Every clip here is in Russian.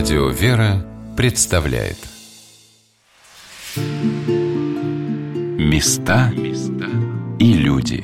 Радио «Вера» представляет. Места и люди.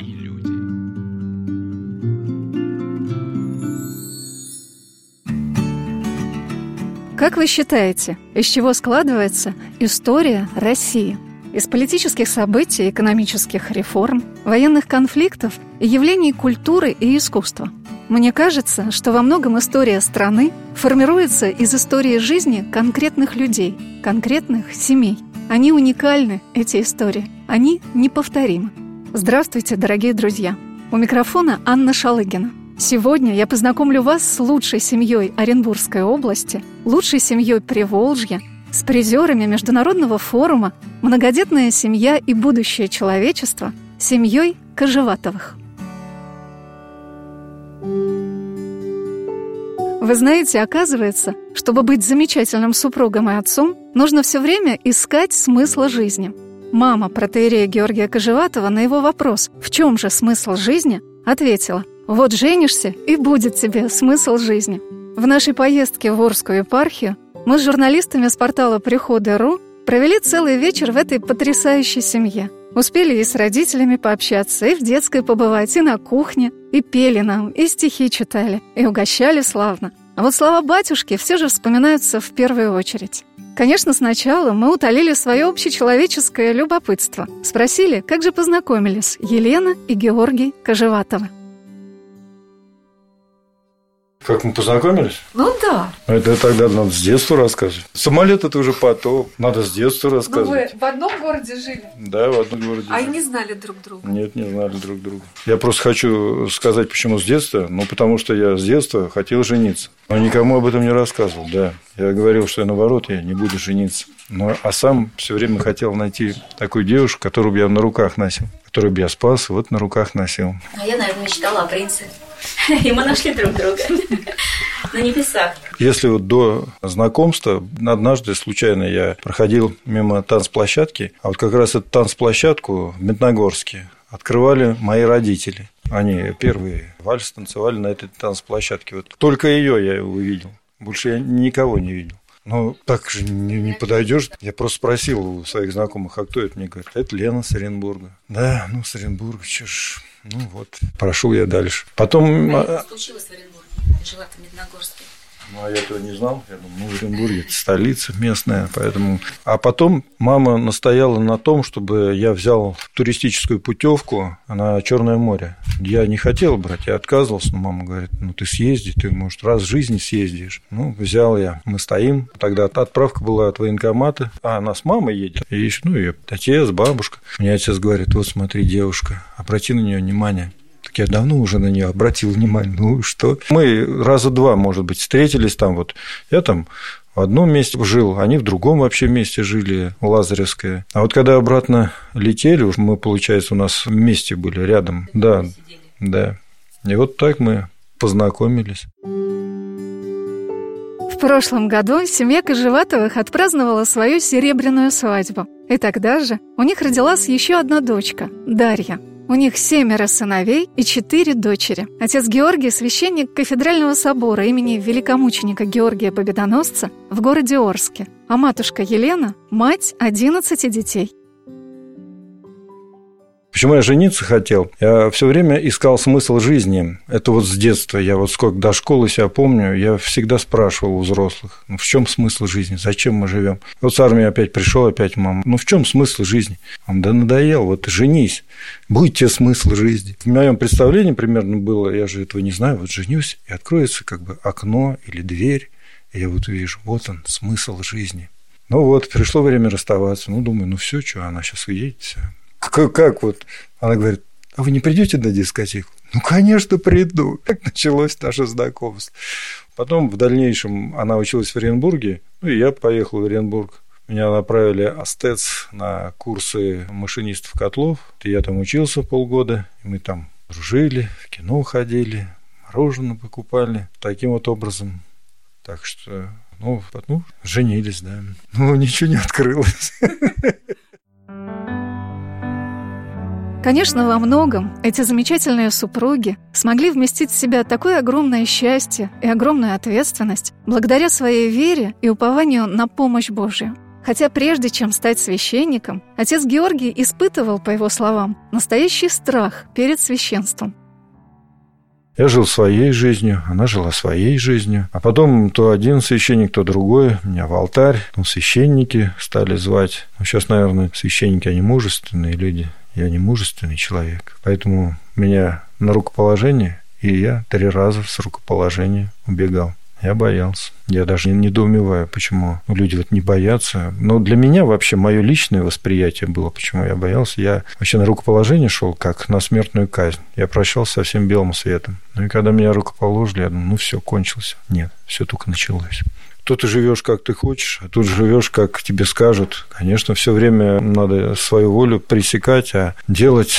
Как вы считаете, из чего складывается история России? Из политических событий, экономических реформ, военных конфликтов и явлений культуры и искусства – мне кажется, что во многом история страны формируется из истории жизни конкретных людей, конкретных семей. Они уникальны, эти истории. Они неповторимы. Здравствуйте, дорогие друзья. У микрофона Анна Шалыгина. Сегодня я познакомлю вас с лучшей семьей Оренбургской области, лучшей семьей Приволжья, с призерами Международного форума «Многодетная семья и будущее человечества» семьей Кожеватовых. Вы знаете, оказывается, чтобы быть замечательным супругом и отцом, нужно все время искать смысла жизни. Мама протеерея Георгия Кожеватова на его вопрос «В чем же смысл жизни?» ответила «Вот женишься, и будет тебе смысл жизни». В нашей поездке в Орскую епархию мы с журналистами с портала «Приходы.ру» провели целый вечер в этой потрясающей семье. Успели и с родителями пообщаться, и в детской побывать, и на кухне, и пели нам, и стихи читали, и угощали славно. А вот слова батюшки все же вспоминаются в первую очередь. Конечно, сначала мы утолили свое общечеловеческое любопытство. Спросили, как же познакомились Елена и Георгий Кожеватовы. Как мы познакомились? Ну да. Это тогда надо с детства рассказывать. Самолет это уже потом. Надо с детства рассказывать. Ну вы в одном городе жили? Да, в одном городе. А и не знали друг друга? Нет, не знали друг друга. Я просто хочу сказать, почему с детства. Ну, потому что я с детства хотел жениться. Но никому об этом не рассказывал, да. Я говорил, что я наоборот, я не буду жениться. Но, а сам все время хотел найти такую девушку, которую бы я на руках носил. Которую бы я спас, вот на руках носил. А я, наверное, мечтала о принце. И мы нашли друг друга на небесах. Если вот до знакомства, однажды случайно я проходил мимо танцплощадки, а вот как раз эту танцплощадку в Медногорске открывали мои родители. Они первые вальс танцевали на этой танцплощадке. Вот только ее я увидел. Больше я никого не видел. Ну, так же не, не подойдешь. Я просто спросил у своих знакомых, а кто это? Мне говорят, это Лена с Оренбурга. Да, ну, с Оренбурга, что ж. Ну вот, прошел я дальше. Потом... А случилось в Оренбурге? Жила в Медногорске. Ну, а я этого не знал. Я думал, ну, Оренбург – это столица местная, поэтому... А потом мама настояла на том, чтобы я взял туристическую путевку на Черное море. Я не хотел брать, я отказывался, но мама говорит, ну, ты съезди, ты, может, раз в жизни съездишь. Ну, взял я. Мы стоим. Тогда отправка была от военкомата, а она с мамой едет. И еще, ну, и отец, бабушка. Мне отец говорит, вот смотри, девушка, обрати на нее внимание. Я давно уже на нее обратил внимание. Ну что? Мы раза два, может быть, встретились там. Вот я там в одном месте жил, они в другом вообще месте жили, Лазаревское. А вот когда обратно летели, уж мы, получается, у нас вместе были рядом. Да, да. И вот так мы познакомились. В прошлом году семья Кожеватовых отпраздновала свою серебряную свадьбу. И тогда же у них родилась еще одна дочка – Дарья – у них семеро сыновей и четыре дочери. Отец Георгий – священник кафедрального собора имени великомученика Георгия Победоносца в городе Орске, а матушка Елена – мать 11 детей. Почему я жениться хотел? Я все время искал смысл жизни. Это вот с детства. Я вот сколько до школы себя помню, я всегда спрашивал у взрослых, ну в чем смысл жизни, зачем мы живем? Вот с армии опять пришел, опять мама, ну в чем смысл жизни? Он, да надоел, вот женись, будет тебе смысл жизни. В моем представлении примерно было, я же этого не знаю, вот женюсь, и откроется как бы окно или дверь, и я вот увижу, вот он, смысл жизни. Ну вот, пришло время расставаться. Ну, думаю, ну все, что, она сейчас уедет, все как, как вот? Она говорит, а вы не придете на дискотеку? Ну, конечно, приду. Так началось наше знакомство. Потом в дальнейшем она училась в Оренбурге, ну, и я поехал в Оренбург. Меня направили Астец на курсы машинистов котлов. И я там учился полгода, мы там дружили, в кино ходили, мороженое покупали. Таким вот образом. Так что, ну, ну женились, да. Ну, ничего не открылось. Конечно, во многом эти замечательные супруги смогли вместить в себя такое огромное счастье и огромную ответственность благодаря своей вере и упованию на помощь Божью. Хотя прежде чем стать священником, отец Георгий испытывал, по его словам, настоящий страх перед священством. Я жил своей жизнью, она жила своей жизнью. А потом то один священник, то другой. Меня в алтарь, ну, священники стали звать. Ну, сейчас, наверное, священники, они мужественные люди. Я не мужественный человек. Поэтому меня на рукоположение, и я три раза с рукоположения убегал. Я боялся. Я даже не недоумеваю, почему люди вот не боятся. Но для меня вообще мое личное восприятие было, почему я боялся. Я вообще на рукоположение шел как на смертную казнь. Я прощался со всем белым светом. Ну и когда меня рукоположили, я думаю, ну все, кончилось. Нет, все только началось. То ты живешь как ты хочешь, а тут живешь как тебе скажут. Конечно, все время надо свою волю пресекать, а делать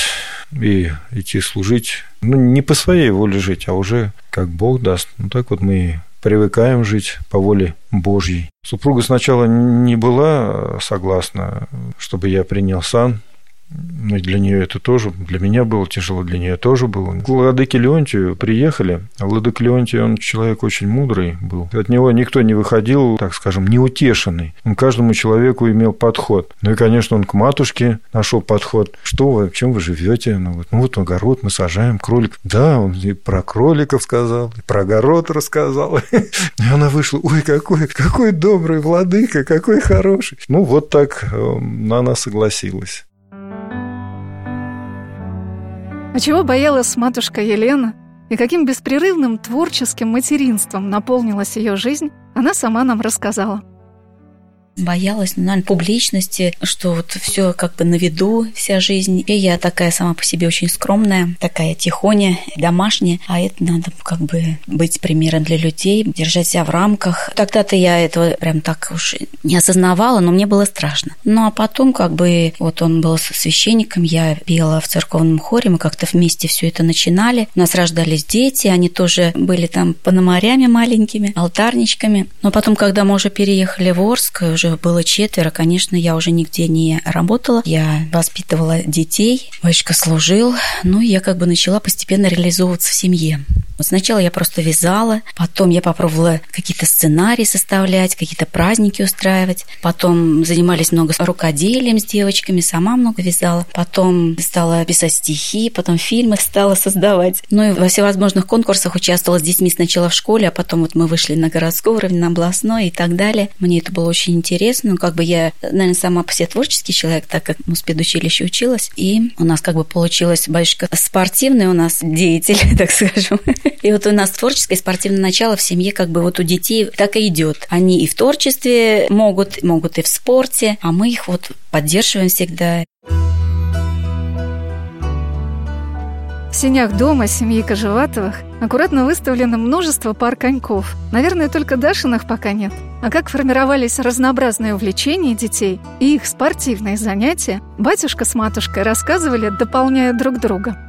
и идти служить, ну, не по своей воле жить, а уже как Бог даст. Ну, так вот мы привыкаем жить по воле Божьей. Супруга сначала не была согласна, чтобы я принял сан, и для нее это тоже, для меня было тяжело, для нее тоже было. К Владыке Леонтию приехали. Владык Леонтий, он человек очень мудрый был. От него никто не выходил, так скажем, неутешенный. Он каждому человеку имел подход. Ну и, конечно, он к матушке нашел подход. Что вы, чем вы живете? Ну вот, ну вот огород мы сажаем, кролик. Да, он и про кроликов сказал, и про огород рассказал. И она вышла, ой, какой, какой добрый владыка, какой хороший. Ну вот так э, она согласилась. А чего боялась матушка Елена? И каким беспрерывным творческим материнством наполнилась ее жизнь, она сама нам рассказала боялась, ну, наверное, публичности, что вот все как бы на виду, вся жизнь. И я такая сама по себе очень скромная, такая тихоня, домашняя, а это надо как бы быть примером для людей, держать себя в рамках. Тогда-то я этого прям так уж не осознавала, но мне было страшно. Ну а потом как бы вот он был священником, я пела в церковном хоре, мы как-то вместе все это начинали. У нас рождались дети, они тоже были там пономарями маленькими, алтарничками. Но потом, когда мы уже переехали в Орск, уже уже было четверо, конечно, я уже нигде не работала. Я воспитывала детей, батюшка служил, ну, я как бы начала постепенно реализовываться в семье. Вот сначала я просто вязала, потом я попробовала какие-то сценарии составлять, какие-то праздники устраивать, потом занимались много рукоделием с девочками, сама много вязала, потом стала писать стихи, потом фильмы стала создавать. Ну и во всевозможных конкурсах участвовала с детьми сначала в школе, а потом вот мы вышли на городской уровень, на областной и так далее. Мне это было очень интересно. Ну, как бы я, наверное, сама по себе творческий человек, так как в спецучилище училась. И у нас как бы получилось батюшка спортивный у нас деятель, так скажем. И вот у нас творческое спортивное начало в семье как бы вот у детей так и идет. Они и в творчестве могут, могут и в спорте, а мы их вот поддерживаем всегда. В сенях дома семьи Кожеватовых аккуратно выставлено множество пар коньков. Наверное, только Дашиных пока нет. А как формировались разнообразные увлечения детей и их спортивные занятия, батюшка с матушкой рассказывали, дополняя друг друга.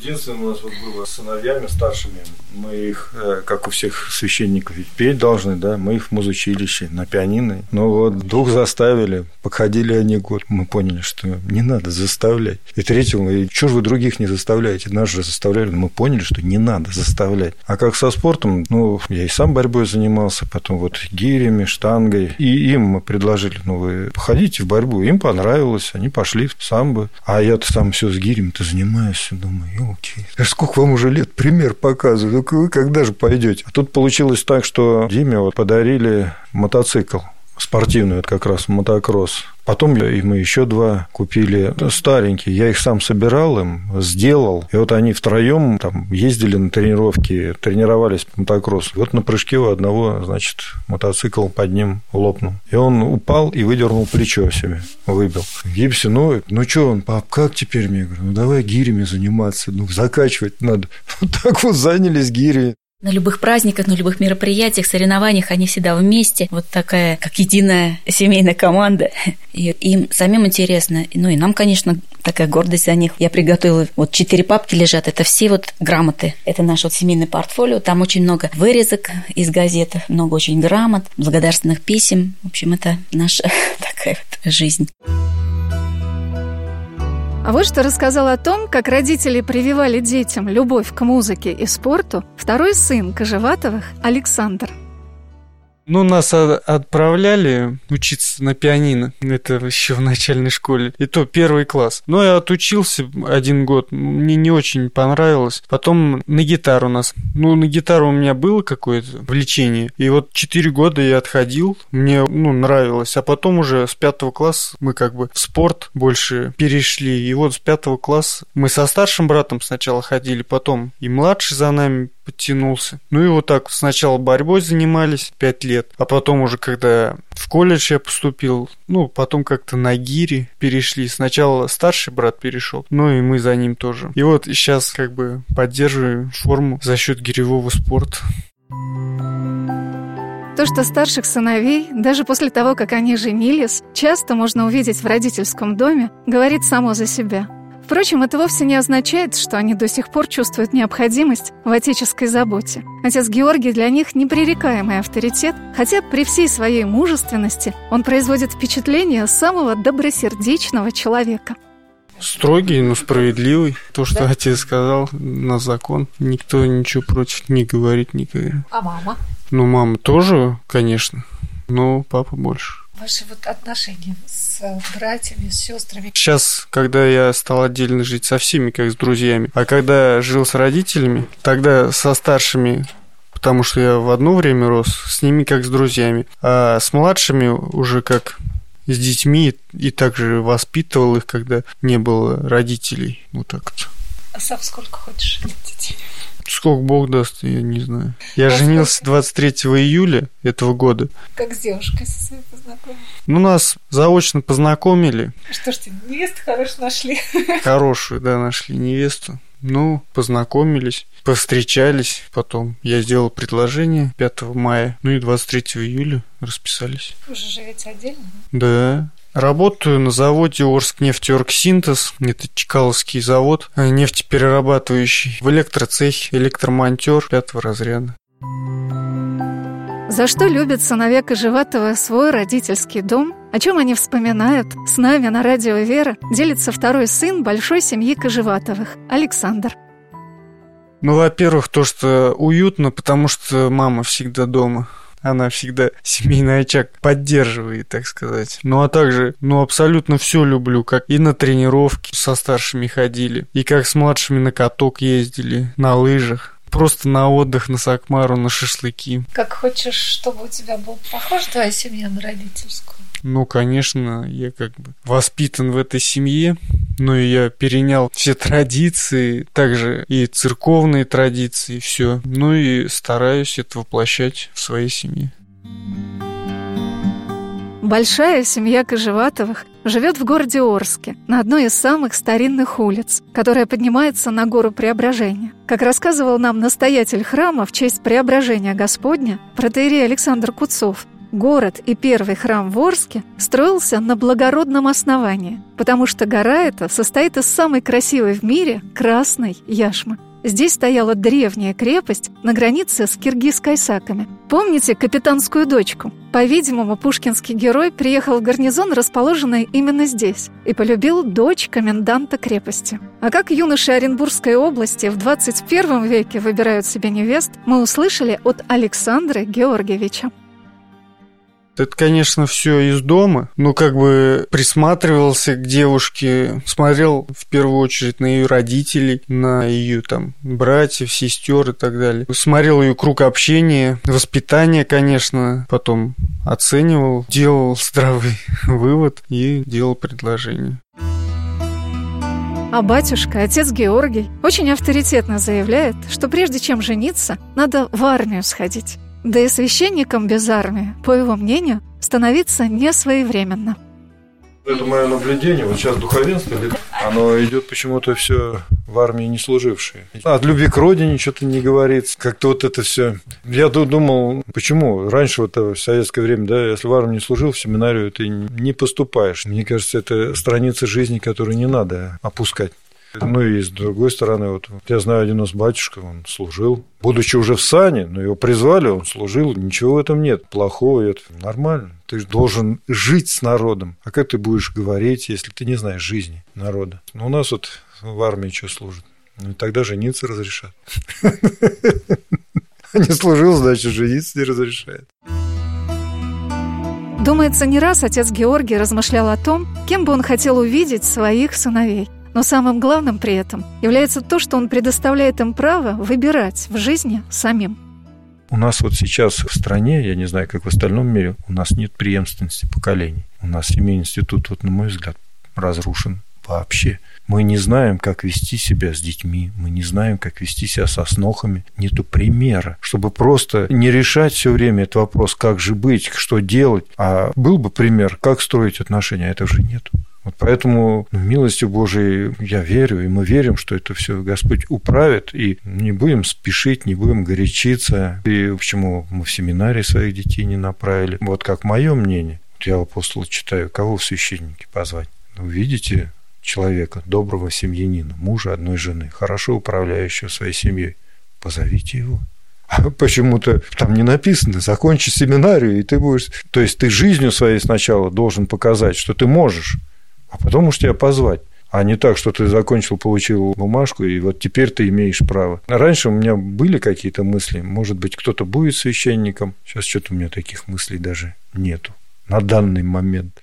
Единственное у нас вот было с сыновьями старшими. Мы их, э, как у всех священников, петь должны, да, мы их в музучилище на пианино. Но вот дух заставили, походили они год, мы поняли, что не надо заставлять. И третьего, и что же вы других не заставляете? Нас же заставляли, мы поняли, что не надо заставлять. А как со спортом, ну, я и сам борьбой занимался, потом вот гирями, штангой. И им мы предложили, ну, вы походите в борьбу. Им понравилось, они пошли в самбо. А я-то сам все с гирями-то занимаюсь. Думаю, елки. Сколько вам уже лет? Пример показываю. Ну, вы когда же пойдете? А тут получилось так, что Диме вот подарили мотоцикл спортивный, это как раз мотокросс. Потом и мы еще два купили старенькие. Я их сам собирал им, сделал. И вот они втроем там ездили на тренировки, тренировались по мотокроссу. Вот на прыжке у одного, значит, мотоцикл под ним лопнул. И он упал и выдернул плечо себе, выбил. В ну, ну что он, пап, как теперь? Мне говорю, ну давай гирями заниматься, ну закачивать надо. Вот так вот занялись гири. На любых праздниках, на любых мероприятиях, соревнованиях они всегда вместе. Вот такая, как единая семейная команда. И им самим интересно. Ну и нам, конечно, такая гордость за них. Я приготовила, вот четыре папки лежат, это все вот грамоты. Это наш вот семейный портфолио. Там очень много вырезок из газет, много очень грамот, благодарственных писем. В общем, это наша такая вот жизнь. А вот что рассказал о том, как родители прививали детям любовь к музыке и спорту второй сын Кожеватовых Александр. Ну, нас отправляли учиться на пианино. Это еще в начальной школе. И то первый класс. Но я отучился один год. Мне не очень понравилось. Потом на гитару нас. Ну, на гитару у меня было какое-то влечение. И вот четыре года я отходил. Мне, ну, нравилось. А потом уже с пятого класса мы как бы в спорт больше перешли. И вот с пятого класса мы со старшим братом сначала ходили, потом и младший за нами подтянулся. Ну и вот так сначала борьбой занимались пять лет, а потом уже когда в колледж я поступил, ну потом как-то на гире перешли. Сначала старший брат перешел, ну и мы за ним тоже. И вот сейчас как бы поддерживаем форму за счет гиревого спорта. То, что старших сыновей, даже после того, как они женились, часто можно увидеть в родительском доме, говорит само за себя – Впрочем, это вовсе не означает, что они до сих пор чувствуют необходимость в отеческой заботе. Отец Георгий для них непререкаемый авторитет, хотя при всей своей мужественности он производит впечатление самого добросердечного человека. Строгий, но справедливый. То, что да? отец сказал на закон, никто ничего против не говорит никогда. А мама? Ну, мама тоже, конечно, но папа больше ваши вот отношения с э, братьями, с сестрами? Сейчас, когда я стал отдельно жить со всеми, как с друзьями, а когда жил с родителями, тогда со старшими потому что я в одно время рос с ними как с друзьями, а с младшими уже как с детьми и также воспитывал их, когда не было родителей. Вот так вот. А сам сколько хочешь детей? Сколько Бог даст, я не знаю. Я а женился 23 июля этого года. Как с девушкой со своей познакомились? Ну, нас заочно познакомили. Что ж ты, невесту хорошую нашли? Хорошую, да, нашли невесту. Ну, познакомились, повстречались потом. Я сделал предложение 5 мая, ну и 23 июля расписались. Вы уже живете отдельно? Да. Работаю на заводе Орскнефтеоргсинтез. Это Чкаловский завод, э, нефтеперерабатывающий. В электроцехе, электромонтер пятого разряда. За что любит сыновья Кожеватова свой родительский дом? О чем они вспоминают? С нами на радио «Вера» делится второй сын большой семьи Кожеватовых, Александр. Ну, во-первых, то, что уютно, потому что мама всегда дома. Она всегда семейный очаг поддерживает, так сказать. Ну а также, ну абсолютно все люблю, как и на тренировки со старшими ходили, и как с младшими на каток ездили, на лыжах просто на отдых, на Сакмару, на шашлыки. Как хочешь, чтобы у тебя был похож твоя семья на родительскую? Ну, конечно, я как бы воспитан в этой семье, но и я перенял все традиции, также и церковные традиции, все. Ну и стараюсь это воплощать в своей семье. Большая семья Кожеватовых живет в городе Орске, на одной из самых старинных улиц, которая поднимается на гору Преображения. Как рассказывал нам настоятель храма в честь Преображения Господня, протеерей Александр Куцов, Город и первый храм в Орске строился на благородном основании, потому что гора эта состоит из самой красивой в мире красной яшмы. Здесь стояла древняя крепость на границе с киргиз-кайсаками. Помните капитанскую дочку? По-видимому, пушкинский герой приехал в гарнизон, расположенный именно здесь, и полюбил дочь коменданта крепости. А как юноши Оренбургской области в 21 веке выбирают себе невест, мы услышали от Александра Георгиевича. Это, конечно, все из дома. Ну, как бы присматривался к девушке, смотрел в первую очередь на ее родителей, на ее там братьев, сестер и так далее. Смотрел ее круг общения, воспитание, конечно, потом оценивал, делал здравый вывод и делал предложение. А батюшка, отец Георгий, очень авторитетно заявляет, что прежде чем жениться, надо в армию сходить. Да и священником без армии, по его мнению, становиться не своевременно. Это мое наблюдение. Вот сейчас духовенство, оно идет почему-то все в армии не служившие. От любви к родине что-то не говорится. Как-то вот это все. Я думал, почему? Раньше вот в советское время, да, если в армии не служил, в семинарию ты не поступаешь. Мне кажется, это страница жизни, которую не надо опускать. Ну и с другой стороны, вот я знаю один из батюшка, он служил, будучи уже в сане, но его призвали, он служил, ничего в этом нет, плохого, это нормально. Ты должен жить с народом. А как ты будешь говорить, если ты не знаешь жизни народа? Ну, у нас вот в армии что служит? Ну, тогда жениться разрешат. Не служил, значит, жениться не разрешает. Думается, не раз отец Георгий размышлял о том, кем бы он хотел увидеть своих сыновей. Но самым главным при этом является то, что он предоставляет им право выбирать в жизни самим. У нас вот сейчас в стране, я не знаю, как в остальном мире, у нас нет преемственности поколений. У нас семейный институт, вот на мой взгляд, разрушен вообще. Мы не знаем, как вести себя с детьми, мы не знаем, как вести себя со снохами. Нету примера, чтобы просто не решать все время этот вопрос, как же быть, что делать. А был бы пример, как строить отношения, а этого же нету. Вот поэтому ну, милостью Божией я верю, и мы верим, что это все Господь управит, и не будем спешить, не будем горячиться. И почему мы в семинарии своих детей не направили? Вот как мое мнение, я апостола читаю, кого в священники позвать? Увидите человека, доброго семьянина, мужа одной жены, хорошо управляющего своей семьей, позовите его. А почему-то там не написано, закончи семинарию, и ты будешь... То есть ты жизнью своей сначала должен показать, что ты можешь, а потом уж тебя позвать. А не так, что ты закончил, получил бумажку, и вот теперь ты имеешь право. Раньше у меня были какие-то мысли, может быть, кто-то будет священником. Сейчас что-то у меня таких мыслей даже нету на данный момент.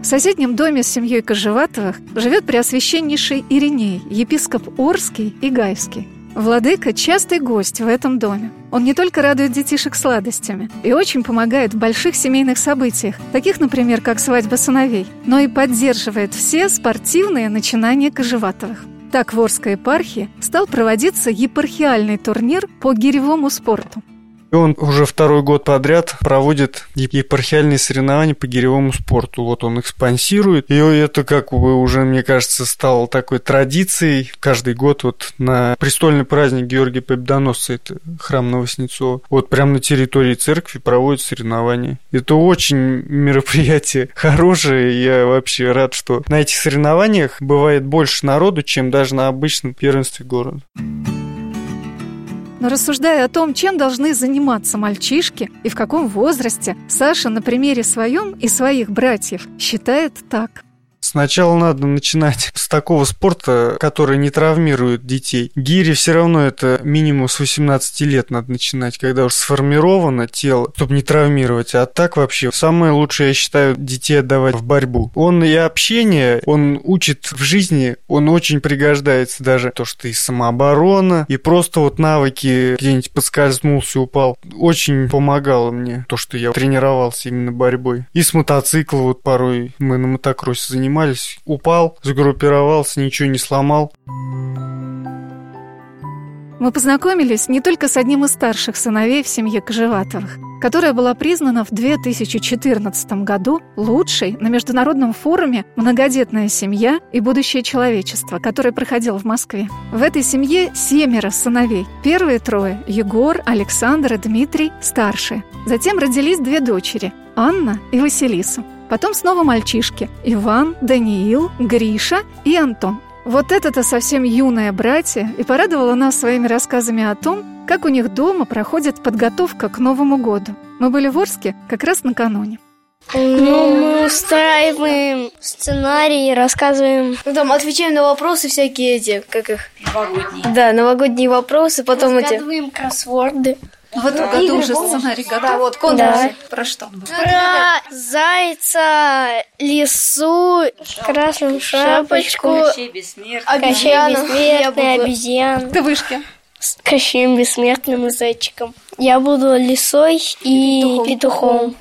В соседнем доме с семьей Кожеватовых живет преосвященнейший Ириней, епископ Орский и Гайский. Владыка – частый гость в этом доме. Он не только радует детишек сладостями и очень помогает в больших семейных событиях, таких, например, как свадьба сыновей, но и поддерживает все спортивные начинания Кожеватовых. Так в Орской епархии стал проводиться епархиальный турнир по гиревому спорту – и он уже второй год подряд проводит епархиальные соревнования по гиревому спорту. Вот он их спонсирует. И это, как бы уже, мне кажется, стало такой традицией. Каждый год вот на престольный праздник Георгия Победоносца, это храм Новоснецова, вот прямо на территории церкви проводят соревнования. Это очень мероприятие хорошее. Я вообще рад, что на этих соревнованиях бывает больше народу, чем даже на обычном первенстве города. Но рассуждая о том, чем должны заниматься мальчишки и в каком возрасте, Саша на примере своем и своих братьев считает так. Сначала надо начинать с такого спорта, который не травмирует детей. Гири все равно это минимум с 18 лет надо начинать, когда уже сформировано тело, чтобы не травмировать. А так вообще самое лучшее, я считаю, детей отдавать в борьбу. Он и общение, он учит в жизни, он очень пригождается даже то, что и самооборона, и просто вот навыки где-нибудь подскользнулся, упал. Очень помогало мне то, что я тренировался именно борьбой. И с мотоцикла вот порой мы на мотокроссе занимались занимались, упал, загруппировался, ничего не сломал. Мы познакомились не только с одним из старших сыновей в семье Кожеватовых, которая была признана в 2014 году лучшей на международном форуме «Многодетная семья и будущее человечества», который проходил в Москве. В этой семье семеро сыновей. Первые трое – Егор, Александр и Дмитрий – старшие. Затем родились две дочери – Анна и Василиса. Потом снова мальчишки – Иван, Даниил, Гриша и Антон. Вот это-то совсем юное братья и порадовало нас своими рассказами о том, как у них дома проходит подготовка к Новому году. Мы были в Орске как раз накануне. Ну, мы устраиваем сценарий, рассказываем. Ну, там отвечаем на вопросы всякие эти, как их? Новогодние. Да, новогодние вопросы, потом эти... Разгадываем кроссворды. В этом году уже сценарий готов. Да, вот конкурсы. Про что? Про зайца, лису, красную шапочку, Кощей бессмертный. Обезьян, Ты вышки. с Кощеем бессмертным и зайчиком. Я буду лисой и петухом.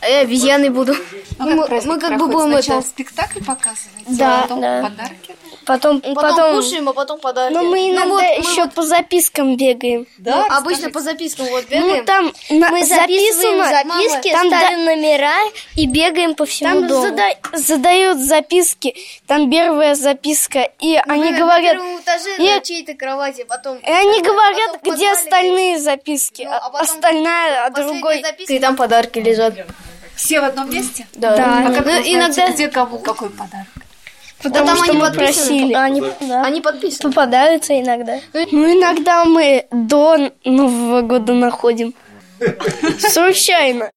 А я обезьяной буду. Ну, мы, мы как бы будем это... спектакль показываете, Да, потом да. подарки. Потом, Потом, потом, кушаем, а потом подарки. ну мы иногда вот мы еще вот, по запискам бегаем. ну, обычно по запискам вот Ну бегаем. там на- Мы записываем записки, там да- ставим номера и бегаем по всему Там дому. зада- задают записки, там первая записка, и они Мы говорят, на первом этаже и- на чьей-то кровати, потом... и они говорят, потом где остальные записки, Ну, а а потом остальная Последняя другой. записка, и там подарки лежат. Все в одном месте? Да. Да. Ну, А как знаете, иногда... где кому какой подарок? Потому там что они мы просили. Они, да, Они подписаны. попадаются иногда. Ну, иногда мы до Нового года находим. Случайно.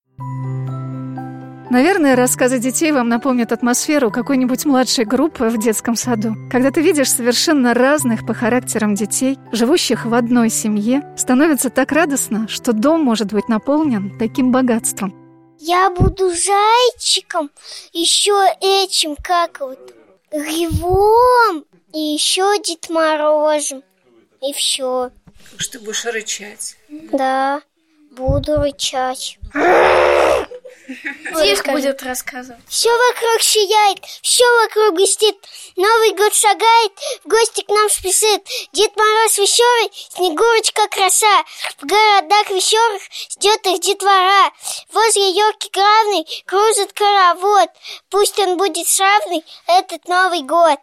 Наверное, рассказы детей вам напомнят атмосферу какой-нибудь младшей группы в детском саду. Когда ты видишь совершенно разных по характерам детей, живущих в одной семье, становится так радостно, что дом может быть наполнен таким богатством. Я буду зайчиком, еще этим, как вот, гривом, и еще Дед Морозом. И все. Что ты будешь рычать? Да, буду рычать. Диск будет рассказывать. Все вокруг сияет, все вокруг блестит. Новый год шагает, в гости к нам спешит. Дед Мороз веселый, Снегурочка краса. В городах веселых ждет их детвора. Возле елки главной кружит хоровод. Пусть он будет славный, этот Новый год.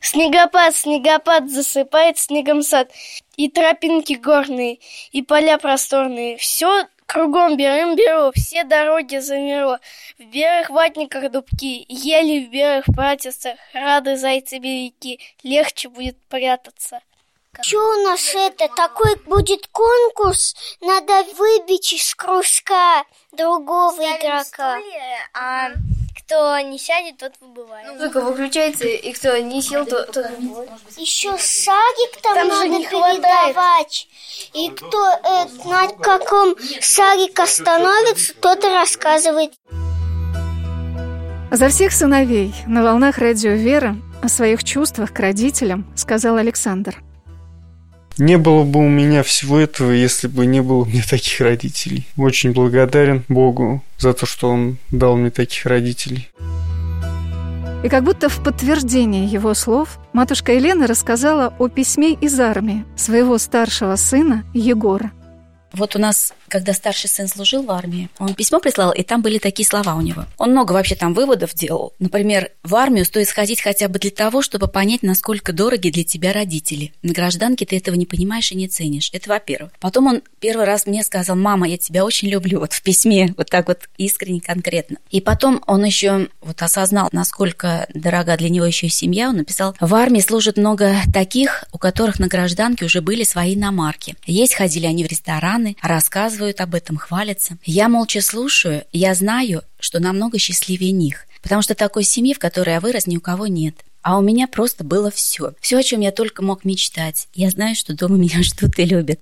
Снегопад, снегопад засыпает снегом сад. И тропинки горные, и поля просторные. Все кругом берем-беру, все дороги замело. В белых ватниках дубки, ели в белых платьицах. Рады зайцы-беляки, легче будет прятаться. Что у нас это? Такой будет конкурс? Надо выбить из кружка другого игрока. а кто не сядет, тот выбывает. Музыка выключается, и кто не сел, то, тот Еще сагик там, Там же надо не передавать. И кто э, на каком сагик остановится, тот и рассказывает. За всех сыновей на волнах радио «Вера» о своих чувствах к родителям сказал Александр. Не было бы у меня всего этого, если бы не было у меня таких родителей. Очень благодарен Богу за то, что Он дал мне таких родителей. И как будто в подтверждение его слов, матушка Елена рассказала о письме из армии своего старшего сына Егора. Вот у нас, когда старший сын служил в армии, он письмо прислал, и там были такие слова у него. Он много вообще там выводов делал. Например, в армию стоит сходить хотя бы для того, чтобы понять, насколько дороги для тебя родители. На гражданке ты этого не понимаешь и не ценишь. Это во-первых. Потом он первый раз мне сказал, мама, я тебя очень люблю, вот в письме, вот так вот искренне, конкретно. И потом он еще вот осознал, насколько дорога для него еще и семья. Он написал, в армии служит много таких, у которых на гражданке уже были свои иномарки. Есть ходили они в рестораны, рассказывают об этом, хвалятся. Я молча слушаю, я знаю, что намного счастливее них. Потому что такой семьи, в которой я вырос, ни у кого нет. А у меня просто было все. Все, о чем я только мог мечтать. Я знаю, что дома меня ждут и любят.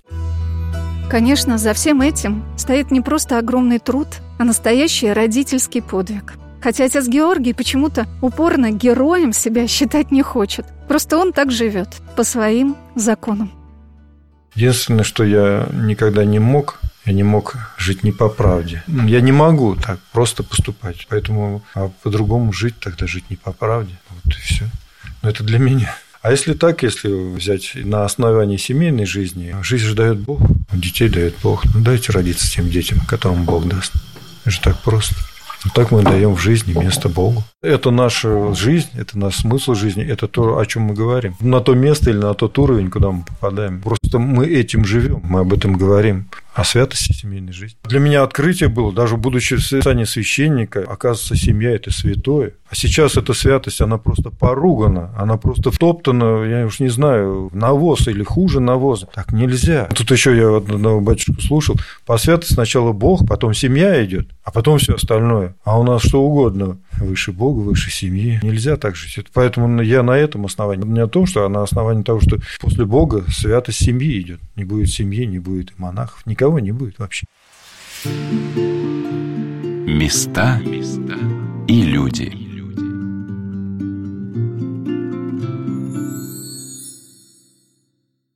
Конечно, за всем этим стоит не просто огромный труд, а настоящий родительский подвиг. Хотя отец Георгий почему-то упорно героем себя считать не хочет. Просто он так живет, по своим законам. Единственное, что я никогда не мог, я не мог жить не по правде. Я не могу так просто поступать. Поэтому а по-другому жить, тогда жить не по правде. Вот и все. Но это для меня. А если так, если взять на основании семейной жизни, жизнь же дает Бог, детей дает Бог. Ну, дайте родиться тем детям, которым Бог даст. Это же так просто. Вот так мы даем в жизни место Богу. Это наша жизнь, это наш смысл жизни, это то, о чем мы говорим. На то место или на тот уровень, куда мы попадаем. Просто мы этим живем, мы об этом говорим о святости семейной жизни. Для меня открытие было, даже будучи в состоянии священника, оказывается, семья – это святое. А сейчас эта святость, она просто поругана, она просто втоптана, я уж не знаю, в навоз или хуже навоза. Так нельзя. Тут еще я одного батюшку слушал. По святости сначала Бог, потом семья идет, а потом все остальное. А у нас что угодно выше Бога, выше семьи. Нельзя так жить. Поэтому я на этом основании. Не о том, что а на основании того, что после Бога святость семьи идет. Не будет семьи, не будет и монахов. Никого не будет вообще. Места и люди.